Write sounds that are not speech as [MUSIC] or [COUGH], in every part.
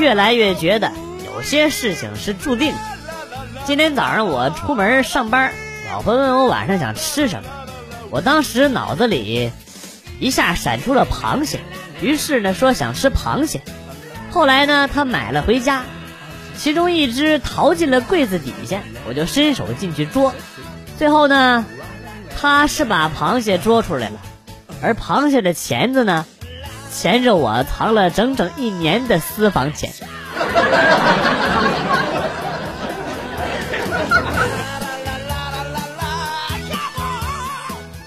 越来越觉得有些事情是注定的。今天早上我出门上班，老婆问我晚上想吃什么，我当时脑子里一下闪出了螃蟹，于是呢说想吃螃蟹。后来呢，她买了回家，其中一只逃进了柜子底下，我就伸手进去捉，最后呢，她是把螃蟹捉出来了，而螃蟹的钳子呢，钳着我藏了整整一年的私房钱。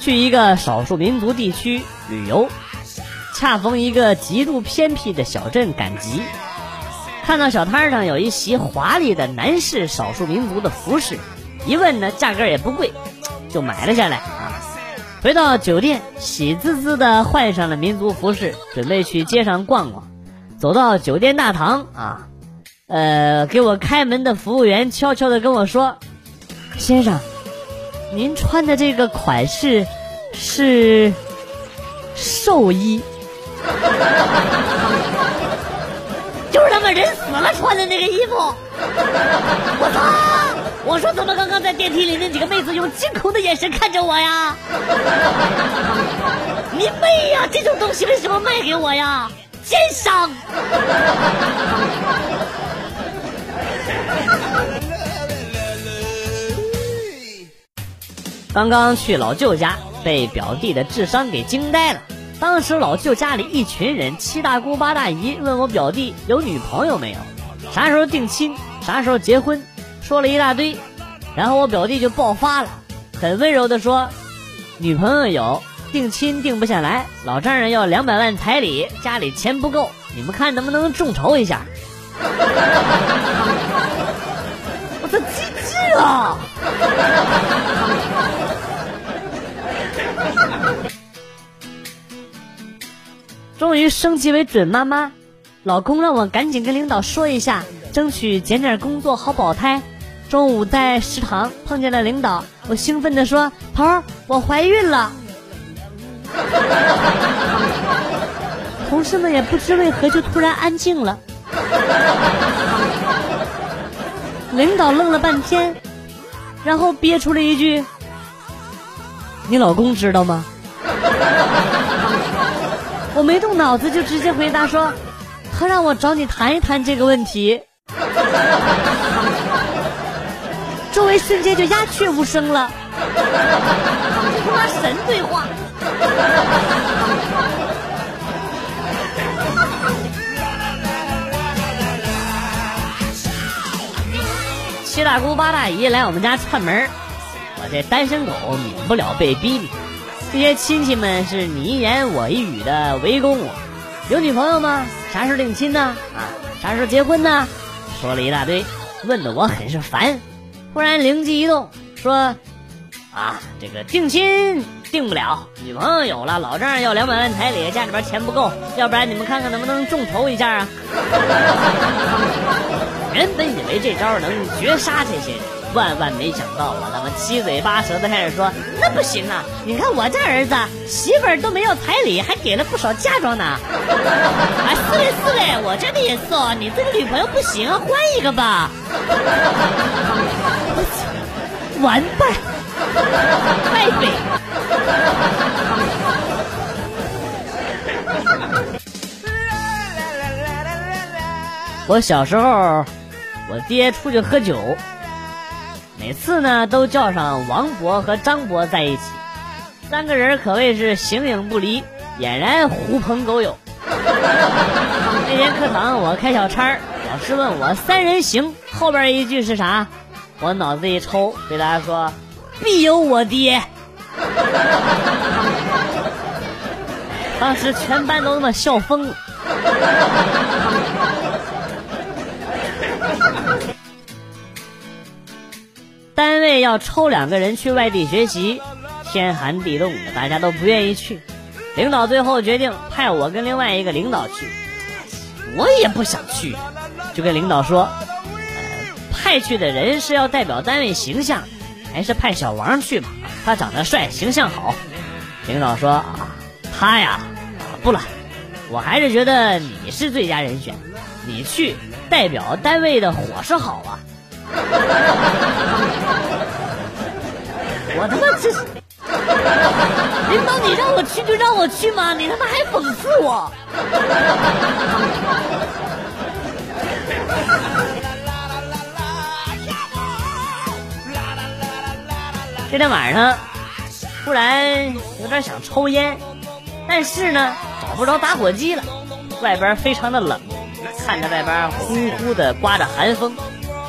去一个少数民族地区旅游，恰逢一个极度偏僻的小镇赶集，看到小摊上有一袭华丽的男士少数民族的服饰，一问呢，价格也不贵，就买了下来。回到酒店，喜滋滋的换上了民族服饰，准备去街上逛逛。走到酒店大堂啊，呃，给我开门的服务员悄悄的跟我说：“先生。”您穿的这个款式是寿衣，[LAUGHS] 就是他妈人死了穿的那个衣服。我操！我说怎么刚刚在电梯里那几个妹子用惊恐的眼神看着我呀？[LAUGHS] 你妹呀！这种东西为什么卖给我呀？奸商！[LAUGHS] 刚刚去老舅家，被表弟的智商给惊呆了。当时老舅家里一群人，七大姑八大姨，问我表弟有女朋友没有，啥时候定亲，啥时候结婚，说了一大堆。然后我表弟就爆发了，很温柔的说：“女朋友有，定亲定不下来，老丈人要两百万彩礼，家里钱不够，你们看能不能众筹一下？” [LAUGHS] 我操，机智啊！[LAUGHS] 终于升级为准妈妈，老公让我赶紧跟领导说一下，争取减点工作好保胎。中午在食堂碰见了领导，我兴奋地说：“头儿，我怀孕了。[LAUGHS] ”同事们也不知为何就突然安静了。领导愣了半天，然后憋出了一句：“你老公知道吗？” [LAUGHS] 我没动脑子就直接回答说：“他让我找你谈一谈这个问题。” [LAUGHS] 周围瞬间就鸦雀无声了。这他妈神对话！七大姑八大姨来我们家串门我这单身狗免不了被逼逼。这些亲戚们是你一言我一语的围攻我，有女朋友吗？啥时候定亲呢？啊，啥时候结婚呢？说了一大堆，问的我很是烦。忽然灵机一动，说：“啊，这个定亲定不了，女朋友有了，老丈人要两百万彩礼，家里边钱不够，要不然你们看看能不能众筹一下啊？” [LAUGHS] 原本以为这招能绝杀这些人。万万没想到，啊他们七嘴八舌的开始说：“那不行啊！你看我这儿子媳妇儿都没要彩礼，还给了不少嫁妆呢。[LAUGHS] ”哎，是嘞是嘞，我这里也送。你这个女朋友不行，换一个吧。完败，败北。我小时候，我爹出去喝酒。每次呢，都叫上王博和张博在一起，三个人可谓是形影不离，俨然狐朋狗友。那天课堂我开小差，老师问我三人行后边一句是啥，我脑子一抽，回答说必有我爹。[LAUGHS] 当时全班都他妈笑疯了。[LAUGHS] 单位要抽两个人去外地学习，天寒地冻的，大家都不愿意去。领导最后决定派我跟另外一个领导去，我也不想去，就跟领导说：“，派去的人是要代表单位形象，还是派小王去吧？他长得帅，形象好。”领导说：“啊，他呀，不了，我还是觉得你是最佳人选。你去代表单位的伙食好啊。我他妈这是领导，你让我去就让我去吗？你他妈还讽刺我！这天晚上突然有点想抽烟，但是呢找不着打火机了，外边非常的冷，看着外边呼呼的刮着寒风，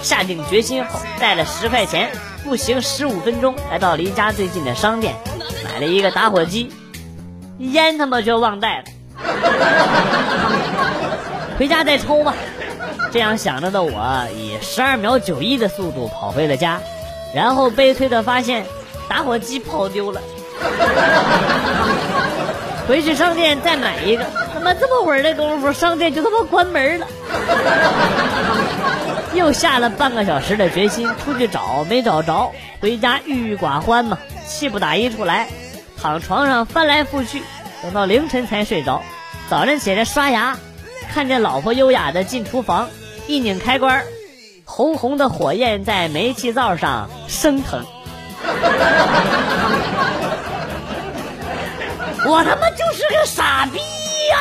下定决心后带了十块钱。步行十五分钟，来到离家最近的商店，买了一个打火机，烟他妈就忘带了，回家再抽吧。这样想着的我，以十二秒九一的速度跑回了家，然后悲催的发现打火机跑丢了。[LAUGHS] 回去商店再买一个，他妈这么会儿的功夫，商店就他妈关门了。[LAUGHS] 又下了半个小时的决心出去找，没找着，回家郁郁寡欢嘛，气不打一处来，躺床上翻来覆去，等到凌晨才睡着。早晨起来刷牙，看见老婆优雅的进厨房，一拧开关，红红的火焰在煤气灶上升腾。[LAUGHS] 我他妈就是个傻逼呀！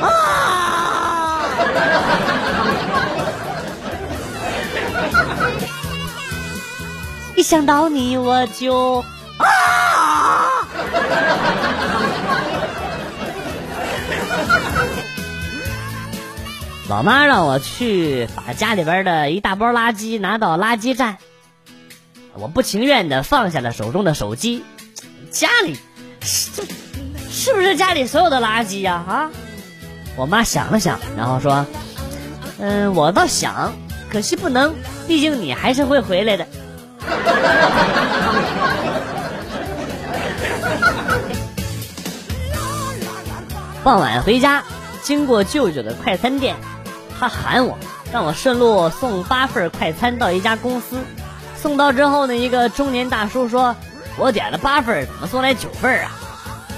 啊！一想到你我就老妈让我去把家里边的一大包垃圾拿到垃圾站，我不情愿的放下了手中的手机。家里，这是不是家里所有的垃圾呀？啊！我妈想了想，然后说：“嗯，我倒想，可惜不能，毕竟你还是会回来的。[LAUGHS] ”傍晚回家，经过舅舅的快餐店，他喊我，让我顺路送八份快餐到一家公司。送到之后呢，一个中年大叔说。我点了八份，怎么送来九份啊？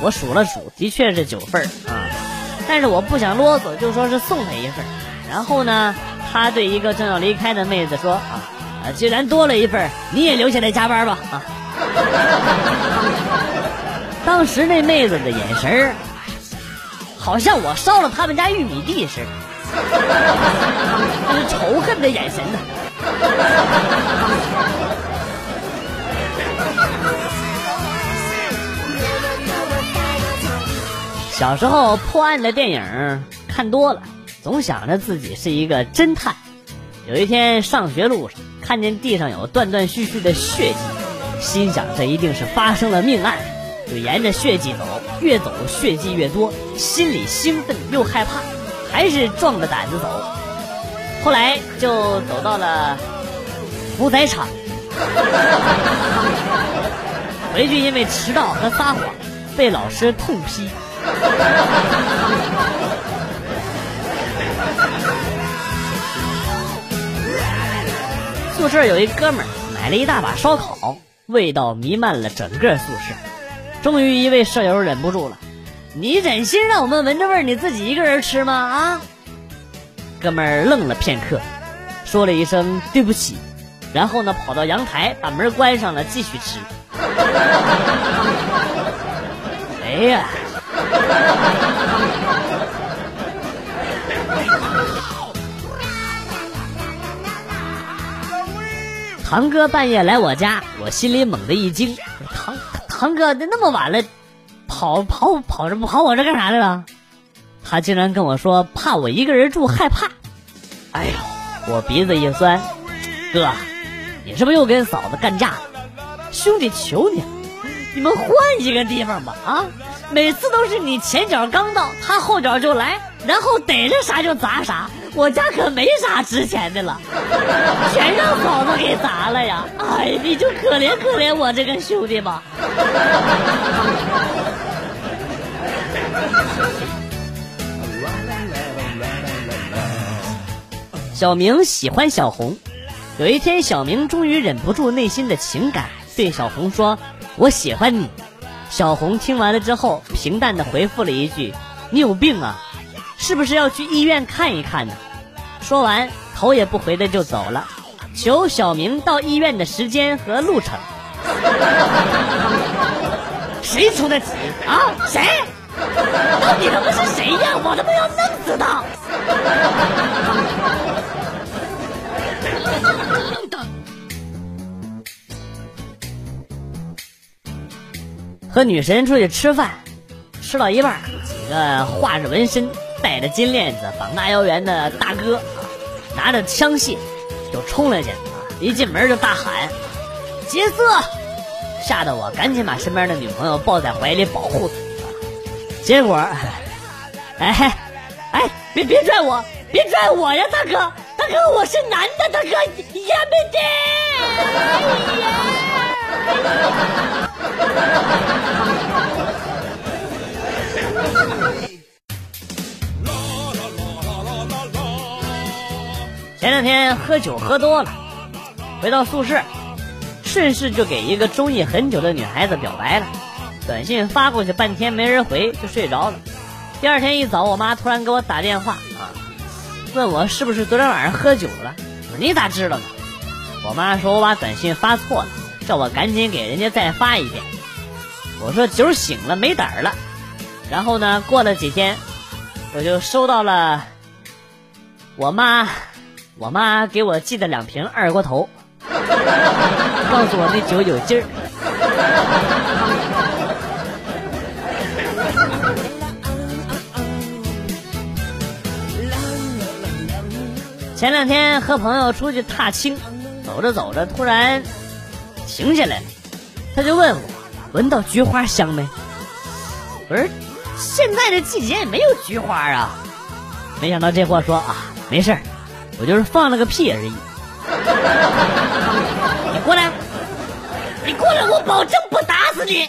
我数了数，的确是九份啊。但是我不想啰嗦，就说是送他一份。然后呢，他对一个正要离开的妹子说：“啊，既然多了一份，你也留下来加班吧。”啊。[LAUGHS] 当时那妹子的眼神，好像我烧了他们家玉米地似的，[LAUGHS] 那是仇恨的眼神呢。[LAUGHS] 小时候破案的电影看多了，总想着自己是一个侦探。有一天上学路上，看见地上有断断续续的血迹，心想这一定是发生了命案，就沿着血迹走。越走血迹越多，心里兴奋又害怕，还是壮着胆子走。后来就走到了屠宰场，回去因为迟到和撒谎，被老师痛批。宿舍有一哥们儿买了一大把烧烤，味道弥漫了整个宿舍。终于一位舍友忍不住了：“你忍心让我们闻着味儿，你自己一个人吃吗？”啊！哥们儿愣了片刻，说了一声对不起，然后呢跑到阳台把门关上了，继续吃。[LAUGHS] 哎呀！堂哥半夜来我家，我心里猛地一惊。堂堂哥，那那么晚了，跑跑跑着跑我这干啥来了？他竟然跟我说怕我一个人住害怕。哎呦，我鼻子一酸，哥，你是不是又跟嫂子干架了？兄弟，求你，你们换一个地方吧啊！每次都是你前脚刚到，他后脚就来，然后逮着啥就砸啥。我家可没啥值钱的了，全让嫂子给砸了呀！哎，你就可怜可怜我这个兄弟吧。小明喜欢小红，有一天，小明终于忍不住内心的情感，对小红说：“我喜欢你。”小红听完了之后，平淡的回复了一句：“你有病啊！”是不是要去医院看一看呢？说完，头也不回的就走了。求小明到医院的时间和路程。[LAUGHS] 谁出的题啊？谁？到底他妈是谁呀？我他妈要弄和女神出去吃饭，吃到一半，几个画着纹身、戴着金链子、膀大腰圆的大哥，拿着枪械就冲了进来，一进门就大喊：“劫色！”吓得我赶紧把身边的女朋友抱在怀里保护她。结果，哎哎，别别拽我，别拽我呀，大哥，大哥，我是男的，大哥，呀没得。[LAUGHS] 前两天喝酒喝多了，回到宿舍，顺势就给一个中意很久的女孩子表白了。短信发过去半天没人回，就睡着了。第二天一早，我妈突然给我打电话啊，问我是不是昨天晚上喝酒了。我说你咋知道呢？我妈说我把短信发错了，叫我赶紧给人家再发一遍。我说酒醒了没胆儿了。然后呢，过了几天，我就收到了我妈，我妈给我寄的两瓶二锅头，告诉我那酒有劲儿。前两天和朋友出去踏青，走着走着突然停下来，他就问我闻到菊花香没？我说现在的季节也没有菊花啊。没想到这货说啊，没事我就是放了个屁而已。你过来，你过来，我保证不打死你。